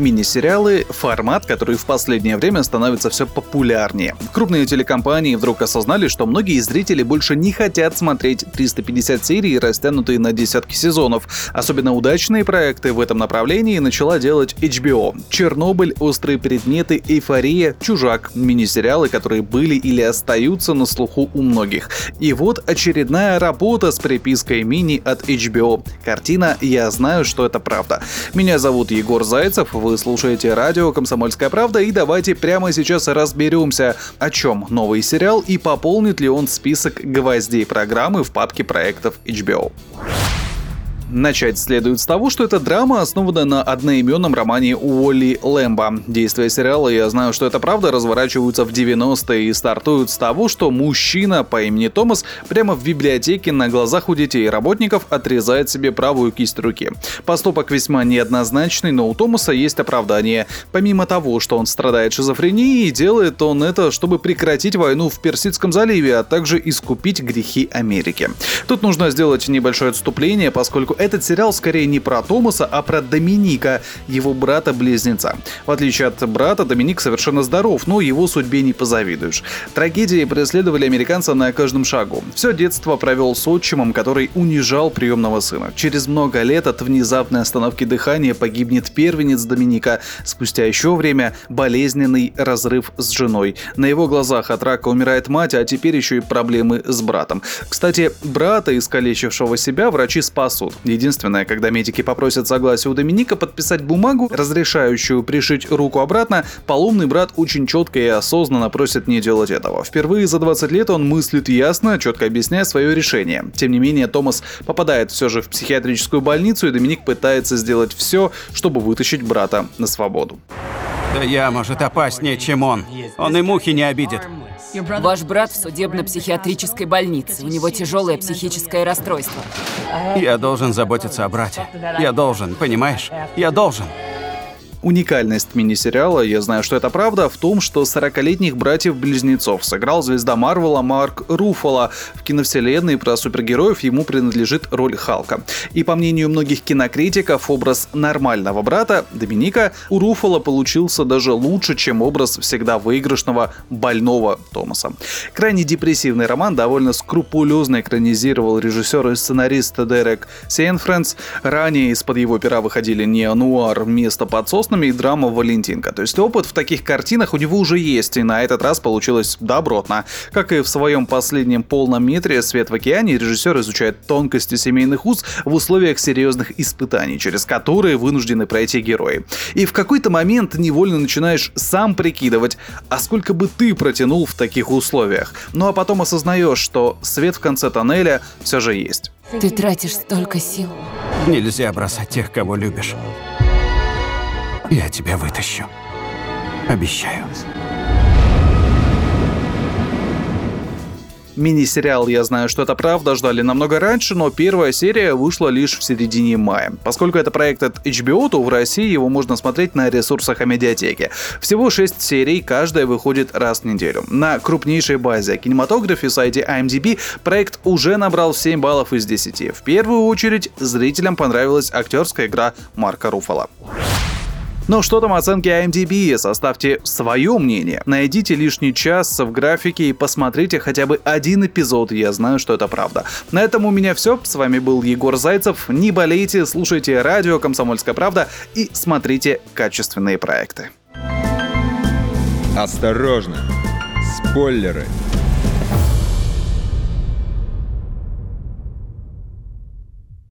Мини-сериалы – формат, который в последнее время становится все популярнее. Крупные телекомпании вдруг осознали, что многие зрители больше не хотят смотреть 350 серий, растянутые на десятки сезонов. Особенно удачные проекты в этом направлении начала делать HBO. «Чернобыль», «Острые предметы», «Эйфория», «Чужак» — мини-сериалы, которые были или остаются на слуху у многих. И вот очередная работа с припиской «Мини» от HBO. Картина «Я знаю, что это правда». Меня зовут Егор Зайцев, вы слушаете радио «Комсомольская правда» и давайте прямо сейчас разберемся, о чем новый сериал и пополнит ли он список гвоздей программы в папке проектов HBO. Начать следует с того, что эта драма основана на одноименном романе Уолли Лэмбо. Действия сериала «Я знаю, что это правда» разворачиваются в 90-е и стартуют с того, что мужчина по имени Томас прямо в библиотеке на глазах у детей и работников отрезает себе правую кисть руки. Поступок весьма неоднозначный, но у Томаса есть оправдание. Помимо того, что он страдает шизофренией, делает он это, чтобы прекратить войну в Персидском заливе, а также искупить грехи Америки. Тут нужно сделать небольшое отступление, поскольку этот сериал скорее не про Томаса, а про Доминика, его брата-близнеца. В отличие от брата, Доминик совершенно здоров, но его судьбе не позавидуешь. Трагедии преследовали американца на каждом шагу. Все детство провел с отчимом, который унижал приемного сына. Через много лет от внезапной остановки дыхания погибнет первенец Доминика. Спустя еще время болезненный разрыв с женой. На его глазах от рака умирает мать, а теперь еще и проблемы с братом. Кстати, брата, искалечившего себя, врачи спасут. Единственное, когда медики попросят согласия у Доминика подписать бумагу, разрешающую пришить руку обратно, поломный брат очень четко и осознанно просит не делать этого. Впервые за 20 лет он мыслит ясно, четко объясняя свое решение. Тем не менее, Томас попадает все же в психиатрическую больницу, и Доминик пытается сделать все, чтобы вытащить брата на свободу. Да я, может, опаснее, чем он. Он и мухи не обидит. Ваш брат в судебно-психиатрической больнице. У него тяжелое психическое расстройство. Я должен заботиться о брате. Я должен, понимаешь? Я должен. Уникальность мини-сериала, я знаю, что это правда, в том, что 40-летних братьев-близнецов сыграл звезда Марвела Марк Руфало. В киновселенной про супергероев ему принадлежит роль Халка. И по мнению многих кинокритиков, образ нормального брата, Доминика, у Руфало получился даже лучше, чем образ всегда выигрышного больного Томаса. Крайне депрессивный роман довольно скрупулезно экранизировал режиссер и сценарист Дерек Сейнфренс. Ранее из-под его пера выходили неонуар «Место под сос», соснами и драма «Валентинка». То есть опыт в таких картинах у него уже есть, и на этот раз получилось добротно. Как и в своем последнем полном метре «Свет в океане» режиссер изучает тонкости семейных уз в условиях серьезных испытаний, через которые вынуждены пройти герои. И в какой-то момент невольно начинаешь сам прикидывать, а сколько бы ты протянул в таких условиях. Ну а потом осознаешь, что свет в конце тоннеля все же есть. Ты тратишь столько сил. Нельзя бросать тех, кого любишь. Я тебя вытащу. Обещаю. Мини-сериал «Я знаю, что это правда» ждали намного раньше, но первая серия вышла лишь в середине мая. Поскольку это проект от HBO, то в России его можно смотреть на ресурсах Амедиатеки. Всего 6 серий, каждая выходит раз в неделю. На крупнейшей базе кинематографе сайте IMDb проект уже набрал 7 баллов из 10. В первую очередь зрителям понравилась актерская игра Марка Руфала. Ну что там оценки IMDb? Составьте свое мнение. Найдите лишний час в графике и посмотрите хотя бы один эпизод. Я знаю, что это правда. На этом у меня все. С вами был Егор Зайцев. Не болейте, слушайте радио «Комсомольская правда» и смотрите качественные проекты. Осторожно! Спойлеры!